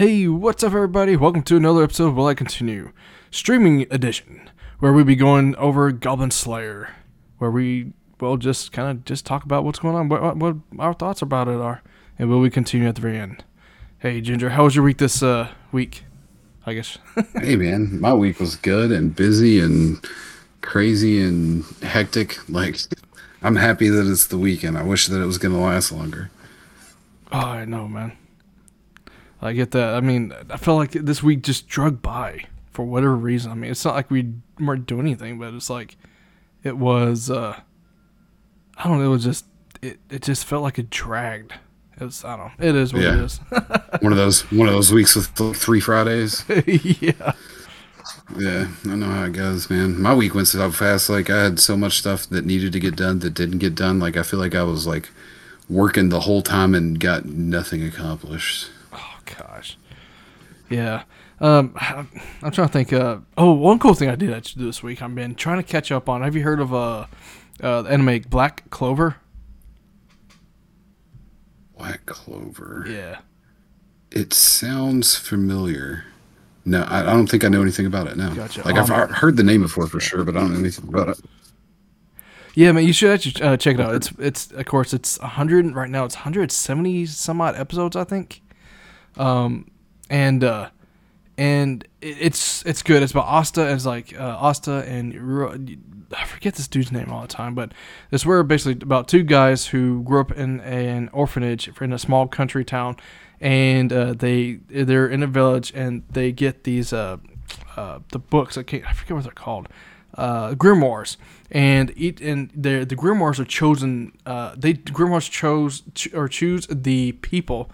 Hey, what's up, everybody? Welcome to another episode of Will I Continue, streaming edition, where we be going over Goblin Slayer, where we well just kind of just talk about what's going on, what, what, what our thoughts about it are, and will we continue at the very end. Hey, Ginger, how was your week this uh, week? I guess. hey, man, my week was good and busy and crazy and hectic. Like, I'm happy that it's the weekend. I wish that it was going to last longer. Oh, I know, man. I get that. I mean, I felt like this week just drug by for whatever reason. I mean, it's not like we weren't doing anything, but it's like it was. uh I don't know. It was just it. It just felt like it dragged. It was. I don't know. It is what yeah. it is. one of those. One of those weeks with three Fridays. yeah. Yeah, I know how it goes, man. My week went so fast. Like I had so much stuff that needed to get done that didn't get done. Like I feel like I was like working the whole time and got nothing accomplished gosh. Yeah. Um, I'm trying to think. Uh, oh, one cool thing I did actually do this week. I've been trying to catch up on. Have you heard of uh, uh, the anime Black Clover? Black Clover. Yeah. It sounds familiar. No, I, I don't think I know anything about it. now. Gotcha. Like I've um, heard the name before for sure, but I don't know anything about it. Yeah, man, you should actually uh, check it out. It's it's of course it's 100 right now. It's 170 some odd episodes, I think. Um, and uh, and it's it's good. It's about Asta. It's like uh, Asta and I forget this dude's name all the time, but it's where basically about two guys who grew up in an orphanage in a small country town, and uh, they they're in a village and they get these uh, uh, the books. I can't I forget what they're called. Uh, grimoires, and eat and the the grimoires are chosen. Uh, they grimoires chose or choose the people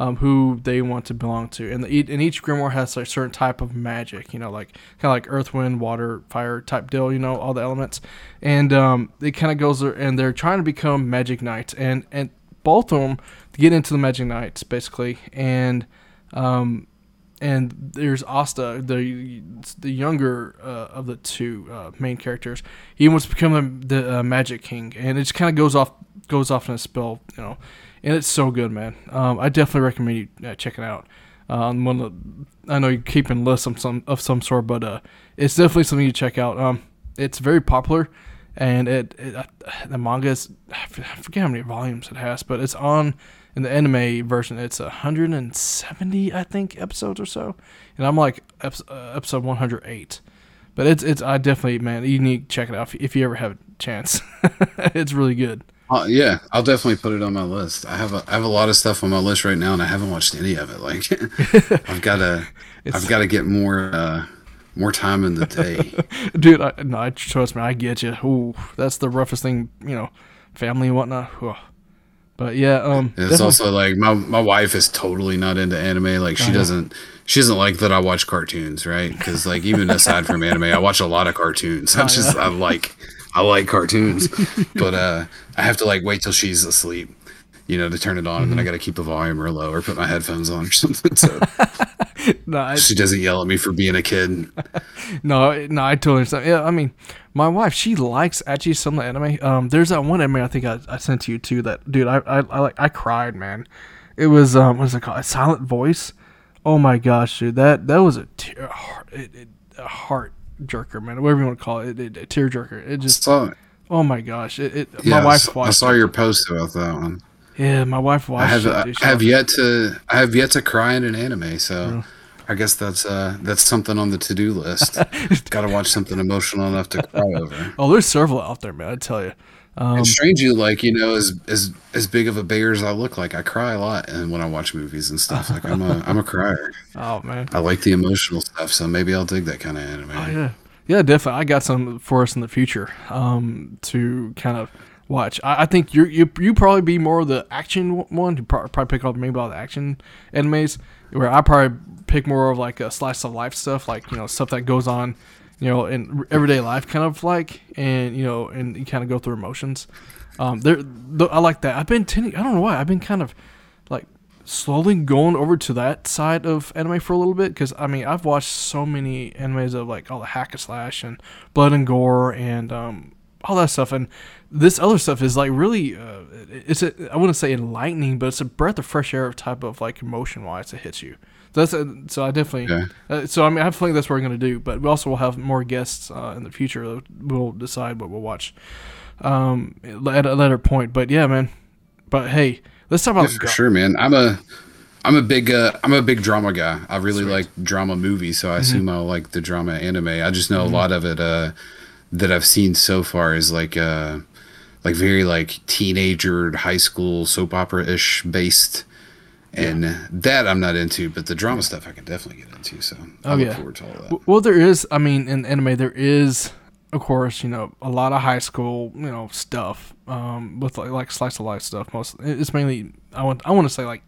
um, who they want to belong to. And, the, and each grimoire has a certain type of magic, you know, like kind of like earth, wind, water, fire type deal, you know, all the elements. And um, it kind of goes there, and they're trying to become magic knights. And, and both of them get into the magic knights, basically. And um, and there's Asta, the the younger uh, of the two uh, main characters. He wants to become the uh, Magic King, and it just kind of goes off goes off in a spell, you know and it's so good, man. Um, I definitely recommend you uh, check it out. Um, one I know you're keeping lists of some of some sort, but uh, it's definitely something you check out. Um, it's very popular, and it, it uh, the manga is I forget how many volumes it has, but it's on in the anime version. It's 170, I think, episodes or so, and I'm like uh, episode 108. But it's it's I definitely man, you need to check it out if, if you ever have a chance. it's really good. Uh, yeah, I'll definitely put it on my list. I have a I have a lot of stuff on my list right now, and I haven't watched any of it. Like, I've got to I've got to get more uh, more time in the day. Dude, I, no, trust me, I get you. Ooh, that's the roughest thing, you know, family and whatnot. Ooh. But yeah, um, it's definitely. also like my my wife is totally not into anime. Like she doesn't she doesn't like that I watch cartoons, right? Because like even aside from anime, I watch a lot of cartoons. I just I like I like cartoons, but uh, I have to like wait till she's asleep, you know, to turn it on, mm-hmm. and then I mm-hmm. got to keep the volume real low or put my headphones on or something. So no, I, she doesn't yell at me for being a kid. no, no, I totally understand. Yeah, I mean, my wife she likes actually some of the anime. Um, there's that one anime I think I, I sent to you too. That dude, I I, I like I cried, man. It was um, what's it called? A Silent Voice. Oh my gosh, dude, that that was a, tear, it, it, a heart jerker, man, whatever you want to call it, it, it, tear jerker. It just, saw, oh my gosh, it. it yeah, my wife watched. I saw it. your post about that one. Yeah, my wife watched. I have, it, I have yet to, I have yet to cry in an anime, so. I guess that's uh, that's something on the to do list. Got to watch something emotional enough to cry over. Oh, there's several out there, man. I tell you. Um, and strangely, like you know, as as as big of a bear as I look like, I cry a lot, and when I watch movies and stuff, like I'm a I'm a crier. Oh man, I like the emotional stuff, so maybe I'll dig that kind of anime. Oh yeah, yeah, definitely. I got some for us in the future um, to kind of watch. I, I think you you you probably be more of the action one. You probably pick up maybe all the action animes, where I probably pick more of like a slice of life stuff, like you know stuff that goes on, you know, in everyday life, kind of like, and you know, and you kind of go through emotions. Um, there, I like that. I've been tending. I don't know why. I've been kind of slowly going over to that side of anime for a little bit because I mean I've watched so many animes of like all the hack and slash and blood and gore and um, all that stuff and this other stuff is like really uh, it's a I wouldn't say enlightening but it's a breath of fresh air type of like emotion wise it hits you That's uh, so I definitely. Okay. Uh, so I mean, I a that's what we're gonna do, but we also will have more guests uh, in the future. that We'll decide what we'll watch um, at a later point. But yeah, man. But hey, let's talk Yeah, about for sure, man. I'm a I'm a big uh, I'm a big drama guy. I really like drama movies, so I Mm-hmm. assume I'll like the drama anime. I just know a lot of it uh, that I've seen so far is like uh, like very like teenager high school soap opera ish based. And that I'm not into, but the drama stuff I can definitely get into. So I Oh, look yeah. forward to all that. Well, there is. I mean, in anime, there is, of course, you know, a lot of high school, you know, stuff um, with like, like slice of life stuff. Most it's mainly I want I want to say like,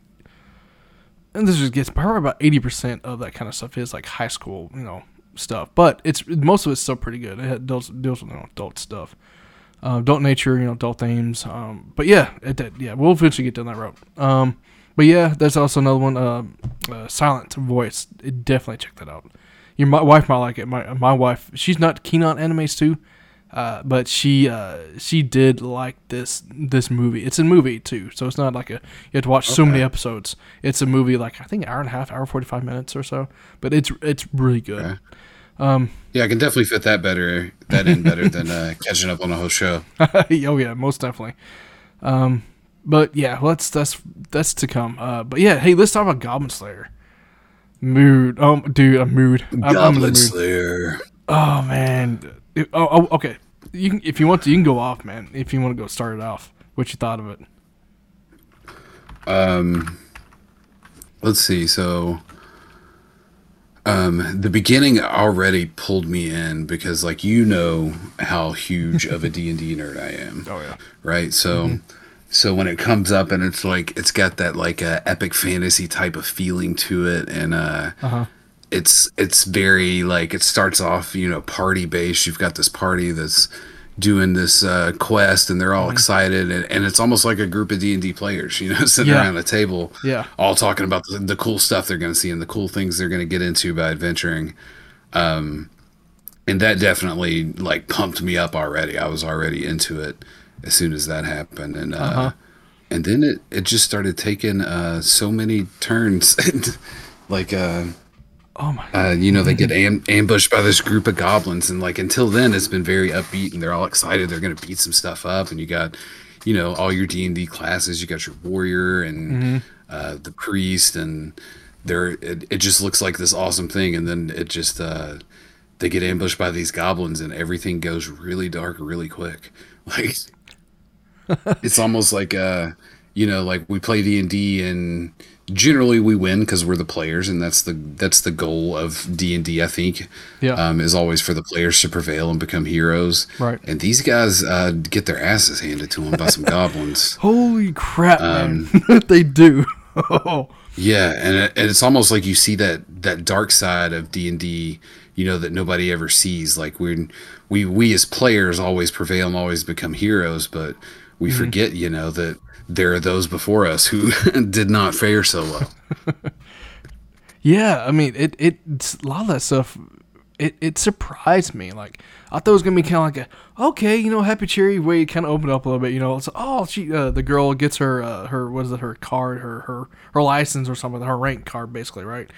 and this just gets probably about eighty percent of that kind of stuff is like high school, you know, stuff. But it's most of it's still pretty good. It deals deals with you know, adult stuff, uh, adult nature, you know, adult themes. Um, but yeah, it did. Yeah, we'll eventually get down that road. Um, but yeah, there's also another one, uh, uh, Silent Voice. It, definitely check that out. Your my wife might like it. My my wife, she's not keen on animes too, uh, but she uh, she did like this this movie. It's a movie too, so it's not like a you have to watch so many episodes. It's a movie like I think an hour and a half, hour forty five minutes or so. But it's it's really good. Okay. Um, Yeah, I can definitely fit that better that in better than uh, catching up on a whole show. oh yeah, most definitely. Um, but yeah, let's that's that's to come. Uh, but yeah, hey, let's talk about Goblin Slayer. Mood, um, dude, a mood. I'm, I'm Goblin mood. Slayer. Oh man. It- oh, oh, okay. You can, if you want to, you can go off, man. If you want to go start it off, what you thought of it? Um, let's see. So, um, the beginning already pulled me in because, like, you know how huge of a D and D nerd I am, Oh yeah. right? So, so when it comes up and it's like it's got that like uh, epic fantasy type of feeling to it, and uh, Uh huh. It's it's very like it starts off you know party based you've got this party that's doing this uh, quest and they're all Mm-hmm. excited and, and it's almost like a group of d&d players you know sitting Yeah. around a table Yeah. all talking about the, the cool stuff they're going to see and the cool things they're going to get into by adventuring um, and that definitely like pumped me up already i was already into it as soon as that happened and uh, Uh-huh. and then it, it just started taking uh, so many turns like uh, Oh my. uh, you know, they get am- ambushed by this group of goblins, and like until then, it's been very upbeat, and they're all excited. They're gonna beat some stuff up, and you got, you know, all your D and D classes. You got your warrior and uh, the priest, and they're it, it just looks like this awesome thing, and then it just uh, they get ambushed by these goblins, and everything goes really dark really quick. Like it's almost like uh you know like we play d&d and generally we win because we're the players and that's the that's the goal of d&d i think Yeah. um, is always for the players to prevail and become heroes Right. and these guys uh, get their asses handed to them by some goblins Holy crap, Um, man! they do. Yeah and, it, and it's almost like you see that that dark side of d&d you know that nobody ever sees like we we we as players always prevail and always become heroes but we forget you know that there are those before us who did not fare so well Yeah, I mean, it, it it's a lot of that stuff. It, it surprised me. Like I thought it was gonna be kind of like a okay, you know, happy cheery way. Kind of opened up a little bit. You know, it's oh she uh, the girl gets her uh, her what is it her card her her her license or something her rank card basically right.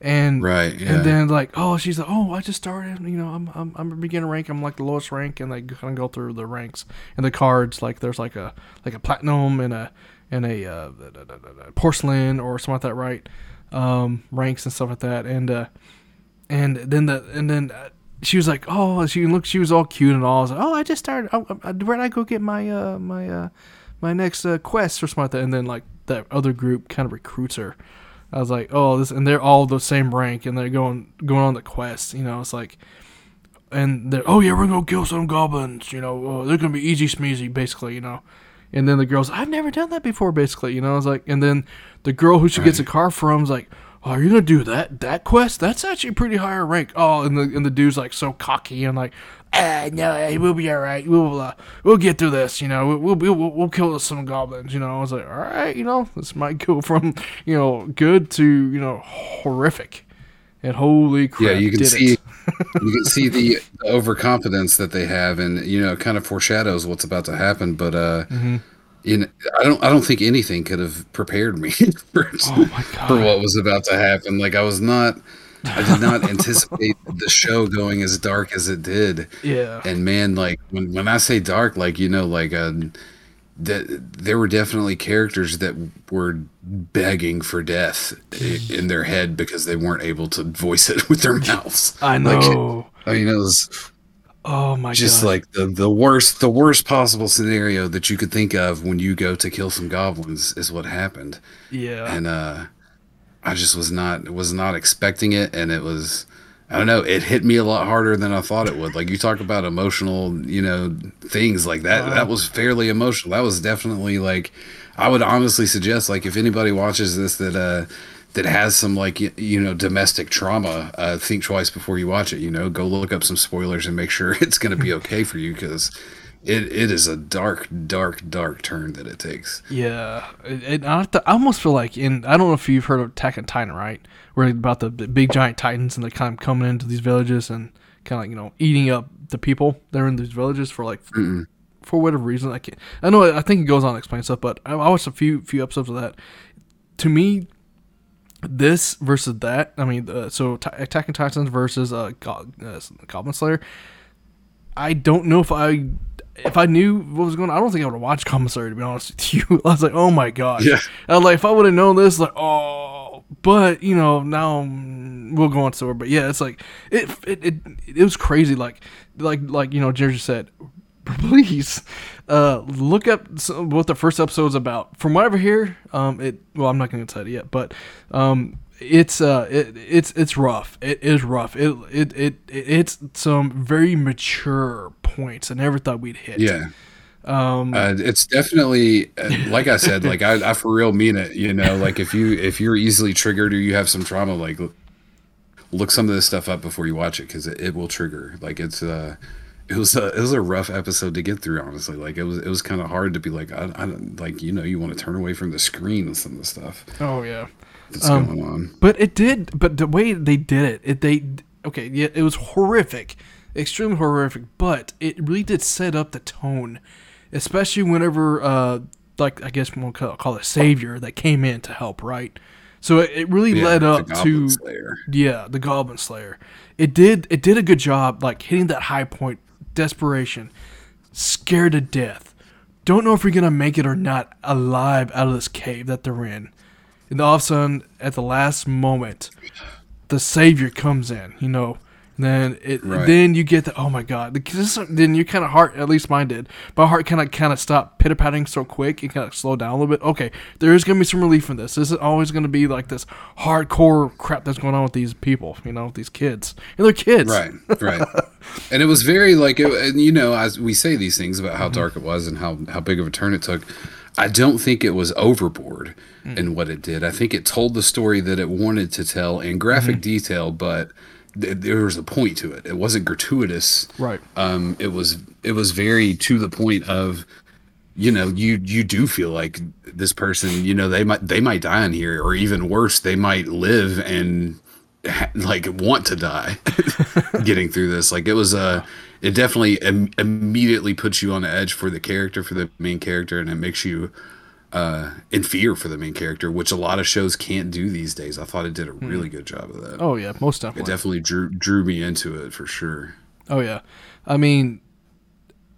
And Right, yeah. and then like oh she's like oh I just started you know I'm I'm, I'm a beginner rank. I'm like the lowest rank and they kind of go through the ranks. And the cards like there's like a like a platinum and a and a uh, porcelain or something like that right? Um, ranks and stuff like that. And uh, and then the and then uh, she was like oh she looked she was all cute and all. I was like oh I just started. Oh, uh, where'd I go get my uh my uh my next uh, quest or something like that? And then like that other group kind of recruits her I was like oh this and they're all the same rank and they're going going on the quest you know it's like and they're oh yeah we're gonna kill some goblins you know oh, they're gonna be easy smeezy basically you know. And then the girl's I've never done that before basically you know I was like and then the girl who she gets a car from is like oh are you gonna do that that quest? That's actually pretty higher rank. Oh and the and the dude's like so cocky and like ah no hey, we'll be all right we'll uh, we'll get through this you know. We'll, we'll we'll we'll kill some goblins you know. I was like all right you know this might go from you know good to you know horrific. And holy crap yeah you can see you can see the, the overconfidence that they have and you know it kind of foreshadows what's about to happen but uh Mm-hmm. You know, I don't I don't think anything could have prepared me for, Oh for what was about to happen. Like I was not I did not anticipate the show going as dark as it did. Yeah. And man, like when when I say dark, like you know, like uh, that there were definitely characters that were begging for death in their head because they weren't able to voice it with their mouths. I Like, know. I mean, it was oh my God. just god. like the the worst the worst possible scenario that you could think of when you go to kill some goblins is what happened yeah. and uh i just was not was not expecting it and it was i don't know it hit me a lot harder than i thought it would like you talk about emotional you know things like that that was fairly emotional that was definitely like i would honestly suggest like if anybody watches this that uh that has some like you know domestic trauma uh think twice before you watch it you know go look up some spoilers and make sure it's going to be okay for you because it, it is a dark dark dark turn that it takes Yeah, it, it, I, I almost feel like in I don't know if you've heard of Attack on Titan, right? Where about the, big giant titans and they kind of coming into these villages and kind of like you know eating up the people that are in these villages for like for whatever reason. I can't. I know. I think it goes on to explain stuff, but I, I watched a few few episodes of that. To me, this versus that. I mean, uh, so Attack on Titans versus uh, Go- uh, Goblin Slayer. I don't know if I if I knew what was going on. I don't think I would have watched Slayer to be honest with you. I was like, oh my god. Yeah. I was like, if I would have known this, like, oh, but you know, now mm, we'll go on to it. But yeah, it's like it it it, it was crazy. Like like like you know, Jerry said. Please, uh, look up some, what the first episode is about. From what I ever hear, um, it well, I'm not going to tell it yet, but um, it's uh, it, it's it's rough. It is rough. It it it it's some very mature points I never thought we'd hit. yeah Um, Uh, it's definitely uh, like I said, like I, I for real mean it. You know, like if you if you're easily triggered or you have some trauma, like look, look some of this stuff up before you watch it because it, it will trigger. Like it's uh, it was a it was a rough episode to get through. Honestly, like it was it was kind of hard to be like I, I don't like you know you want to turn away from the screen and some of the stuff oh yeah. that's Um, going on. But it did. But the way they did it, it they okay. Yeah, it was horrific, extremely horrific. But it really did set up the tone, especially whenever, uh, like I guess we'll call, call it savior that came in to help. Right. So it, it really Yeah, led up to Slayer. yeah the Goblin Slayer. It did it did a good job like hitting that high point, desperation, scared to death. Don't know if we're gonna make it or not alive out of this cave that they're in. And all of a sudden, at the last moment, the savior comes in. You know, then it Right. then you get the oh my god. This, then your kind of heart, at least mine did. My heart kind of kind of stopped pitter patting so quick. and kind of slowed down a little bit. Okay, there is gonna be some relief in this. This is always gonna be like this hardcore crap that's going on with these people. You know, these kids and they're kids. Right, right. and it was very like, it, and you know, as we say these things about how mm-hmm. dark it was and how how big of a turn it took, I don't think it was overboard mm. in what it did. I think it told the story that it wanted to tell in graphic mm-hmm. detail, but th- there was a point to it. It wasn't gratuitous. Right. Um, it was it was very to the point of you know you you do feel like this person you know they might they might die in here or even worse they might live and ha- like want to die getting through this like it was uh it definitely Im- immediately puts you on the edge for the character for the main character and it makes you uh in fear for the main character which a lot of shows can't do these days i thought it did a really good job of that Oh yeah, most definitely. it definitely. drew drew me into it for sure Oh yeah, I mean,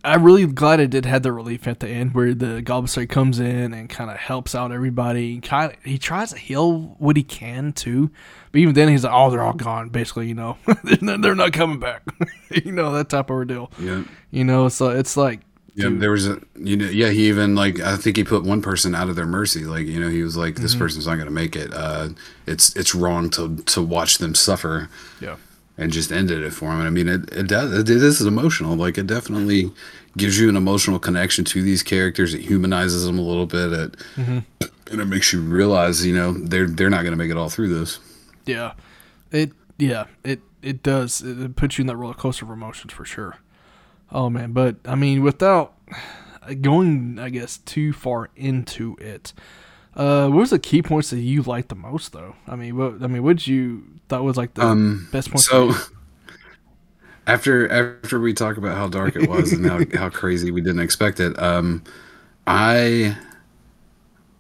I'm really glad it did have the relief at the end where the Goblin comes in and kind of helps out everybody. Kind of, he tries to heal what he can too, but even then he's like, "Oh, they're all gone." Basically, you know, they're not- coming back. you know that type of ordeal. yeah You know, so it's like, Yeah, there was a you know yeah he even like I think he put one person out of their mercy. Like you know he was like this Mm-hmm. person's not gonna make it. Uh it's it's wrong to to watch them suffer yeah, and just ended it for him and I mean it it does it is emotional. Like it definitely gives you an emotional connection to these characters. It humanizes them a little bit. It Mm-hmm. and it makes you realize you know they're they're not gonna make it all through this. Yeah, it, yeah, it, it does. It, it puts you in that roller coaster of emotions for sure. Oh man, but I mean, without going, I guess, too far into it, uh, what was the key points that you liked the most, though? I mean, what I mean, what you thought was like the Um, best points? so after after we talk about how dark it was and how, how crazy we didn't expect it um I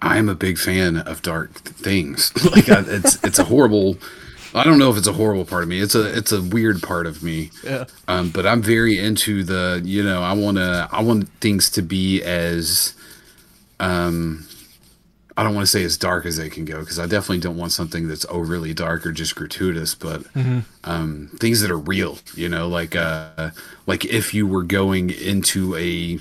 I am a big fan of dark things. like I, it's it's a horrible. I don't know if it's a horrible part of me. It's a it's a weird part of me. Yeah. Um, but I'm very into the you know I want to I want things to be as um I don't want to say as dark as they can go because I definitely don't want something that's overly dark or just gratuitous, but um, things that are real. You know, like uh, like if you were going into a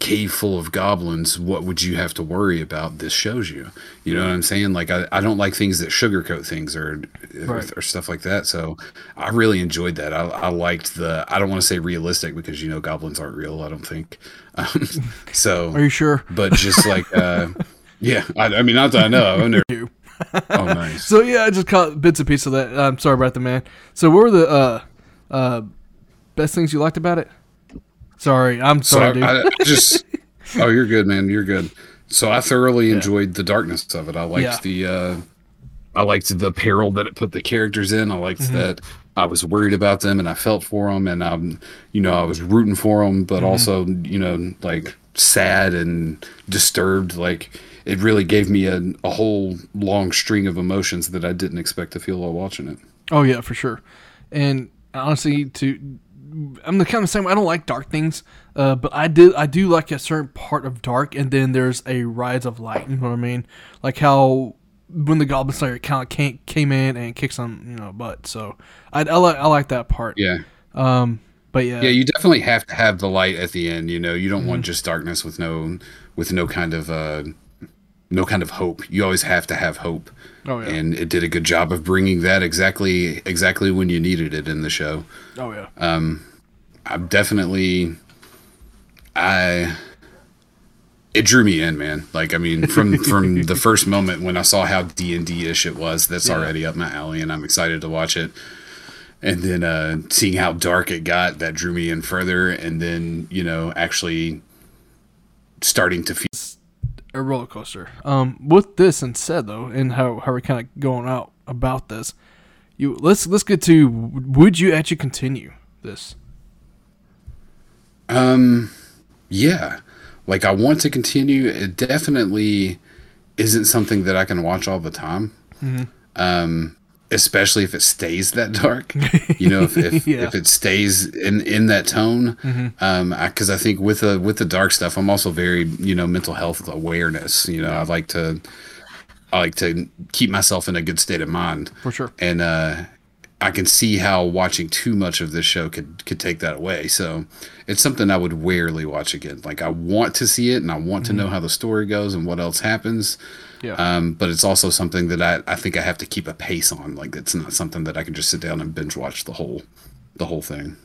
cave full of goblins, what would you have to worry about? This shows you. You know what I'm saying? Like I, I don't like things that sugarcoat things or, Right. or stuff like that. So I really enjoyed that. I, I liked the. I don't want to say realistic because you know goblins aren't real. I don't think. Um, so Are you sure? but just like uh yeah I, I mean not that i know i've never oh nice So yeah, I just caught bits and pieces of that. I'm sorry about the man. So what were the uh, uh, best things you liked about it? Sorry, I'm so sorry, I, dude. I just oh you're good man you're good so i thoroughly enjoyed the darkness of it i liked Yeah. the uh i liked the peril that it put the characters in i liked Mm-hmm. that i was worried about them and i felt for them and I'm you know i was rooting for them but Mm-hmm. also you know like sad and disturbed like it really gave me a, a whole long string of emotions that i didn't expect to feel while watching it Oh yeah, for sure. And honestly, to I'm the kind of same. I don't like dark things, uh, but I did. I do like a certain part of dark, and then there's a rise of light. You know what I mean? Like how when the Goblin Slayer kind of came, came in and kicked some you know butt. So I, I like I like that part. yeah Um. But yeah. Yeah, you definitely have to have the light at the end. You know, you don't Mm-hmm. want just darkness with no with no kind of uh, no kind of hope. You always have to have hope, oh yeah. and it did a good job of bringing that exactly exactly when you needed it in the show. oh yeah. Um, I'm definitely, I. It drew me in, man. Like I mean, from from the first moment when I saw how D and D ish it was, that's Yeah. already up my alley, and I'm excited to watch it. And then uh, seeing how dark it got, that drew me in further. And then you know, actually starting to feel. A roller coaster. Um, with this and said though, and how how we're kind of going out about this, you let's let's get to would you actually continue this? Um, yeah, like I want to continue. It definitely isn't something that I can watch all the time. Um, especially if it stays that dark. You know, if if, Yeah. if it stays in in that tone. Um, because I, think with the with the dark stuff, I'm also very you know mental health awareness. You know, I like to I like to keep myself in a good state of mind For sure. and uh, I can see how watching too much of this show could could take that away. So it's something I would rarely watch again. Like I want to see it, and I want to know how the story goes and what else happens. Yeah. Um, but it's also something that I, I think I have to keep a pace on. Like it's not something that I can just sit down and binge watch the whole the whole thing.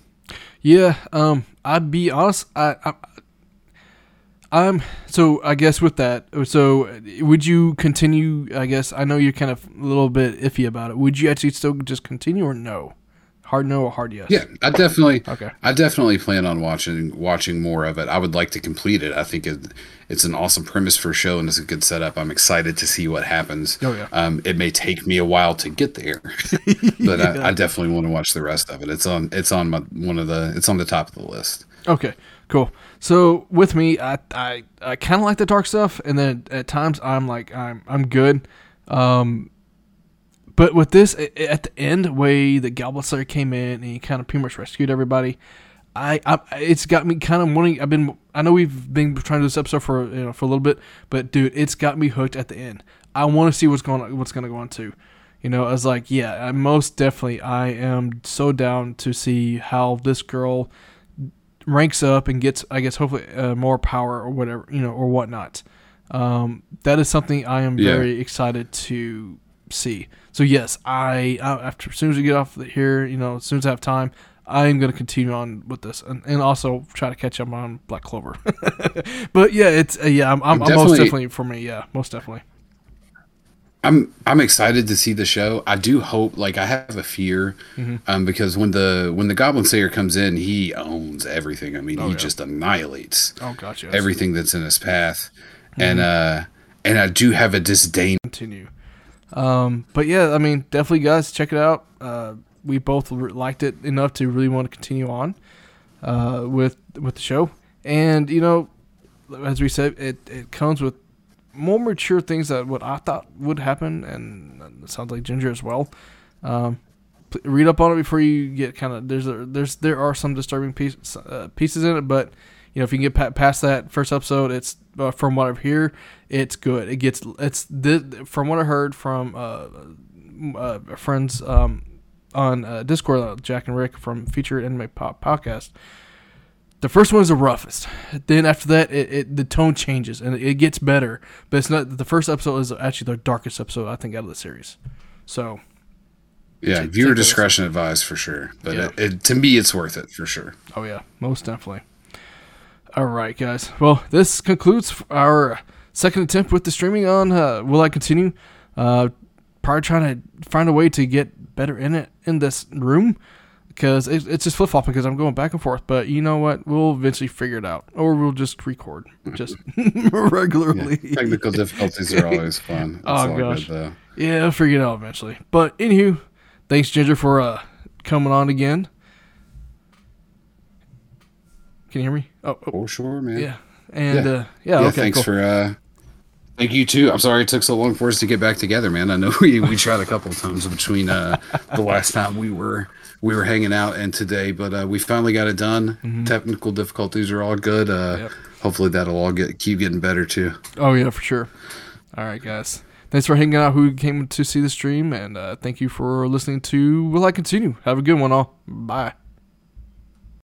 Yeah, um, I'd be honest. I, I, I'm so I guess with that. So would you continue? I guess I know you're kind of a little bit iffy about it. Would you actually still just continue or no? Hard no or hard yes? Yeah, I definitely. Okay. I definitely plan on watching watching more of it. I would like to complete it. I think it, it's an awesome premise for a show and it's a good setup. I'm excited to see what happens. Oh, yeah. Um, it may take me a while to get there, but I, I definitely want to watch the rest of it. It's on. It's on my one of the. It's on the top of the list. Okay, cool. So with me, I I, I kind of like the dark stuff, and then at times I'm like I'm I'm good. Um, but with this, at the end, way the Slayer came in and he kind of pretty much rescued everybody. I, I it's got me kind of wanting. I've been I know we've been trying to do this episode for you know for a little bit, but dude, it's got me hooked at the end. I want to see what's going what's going to go on too. You know, I was like, yeah, I most definitely, I am so down to see how this girl ranks up and gets, I guess, hopefully uh, more power or whatever, you know, or whatnot. Um, that is something I am Yeah. very excited to see. So yes, I, after as soon as we get off here, you know, as soon as I have time, I am going to continue on with this and, and also try to catch up on Black Clover. but yeah, it's uh, yeah, I'm, I'm, I'm most Definitely- definitely for me. Yeah, most definitely. I'm I'm excited to see the show. I do hope like I have a fear Mm-hmm. um, because when the when the Goblin Slayer comes in, he owns everything. I mean, he yeah. just annihilates Oh gotcha. everything that's in his path. Mm-hmm. And uh and I do have a disdain continue. Um, but yeah, I mean, definitely, guys, check it out. Uh, we both re- liked it enough to really want to continue on uh, with with the show, and you know, as we said, it it comes with more mature things that what I thought would happen, and it sounds like Ginger as well. Um, read up on it before you get kind of there's a, there's there are some disturbing pieces uh, pieces in it, but you know if you can get past that first episode, it's uh, from what I've heard, it's good. It gets it's the, from what I heard from uh, uh, friends um, on uh, Discord, uh, Jack and Rick from Featured Anime Pop Podcast. The first one is the roughest. Then after that, it, it the tone changes and it gets better. But it's not the first episode is actually the darkest episode I think out of the series. So Yeah, Take- viewer discretion advised for sure. But Yeah. it, it, to me, it's worth it for sure. Oh yeah, most definitely. All right, guys. Well, this concludes our second attempt with the streaming on. Uh, Will I continue? Uh, probably trying to find a way to get better in it in this room because it, it's just flip flopping because I'm going back and forth. But you know what? We'll eventually figure it out, or we'll just record just Yeah, regularly. technical difficulties are always fun. It's Oh, gosh. good. Yeah, I'll figure it out eventually. But anywho, thanks Ginger for uh, coming on again. Can you hear me? Oh, oh Oh, sure, man. yeah. And Yeah. uh, yeah, Yeah, okay, thanks cool. for uh thank you too. I'm sorry it took so long for us to get back together, man. I know we, we tried a couple of times between uh the last time we were we were hanging out and today, but uh we finally got it done. Technical difficulties are all good. Uh Mm-hmm. Yep. hopefully that'll all get keep getting better too. Oh yeah, for sure. All right, guys. Thanks for hanging out. Who came to see the stream, and uh, thank you for listening to. Will I continue? Have a good one, all. Bye.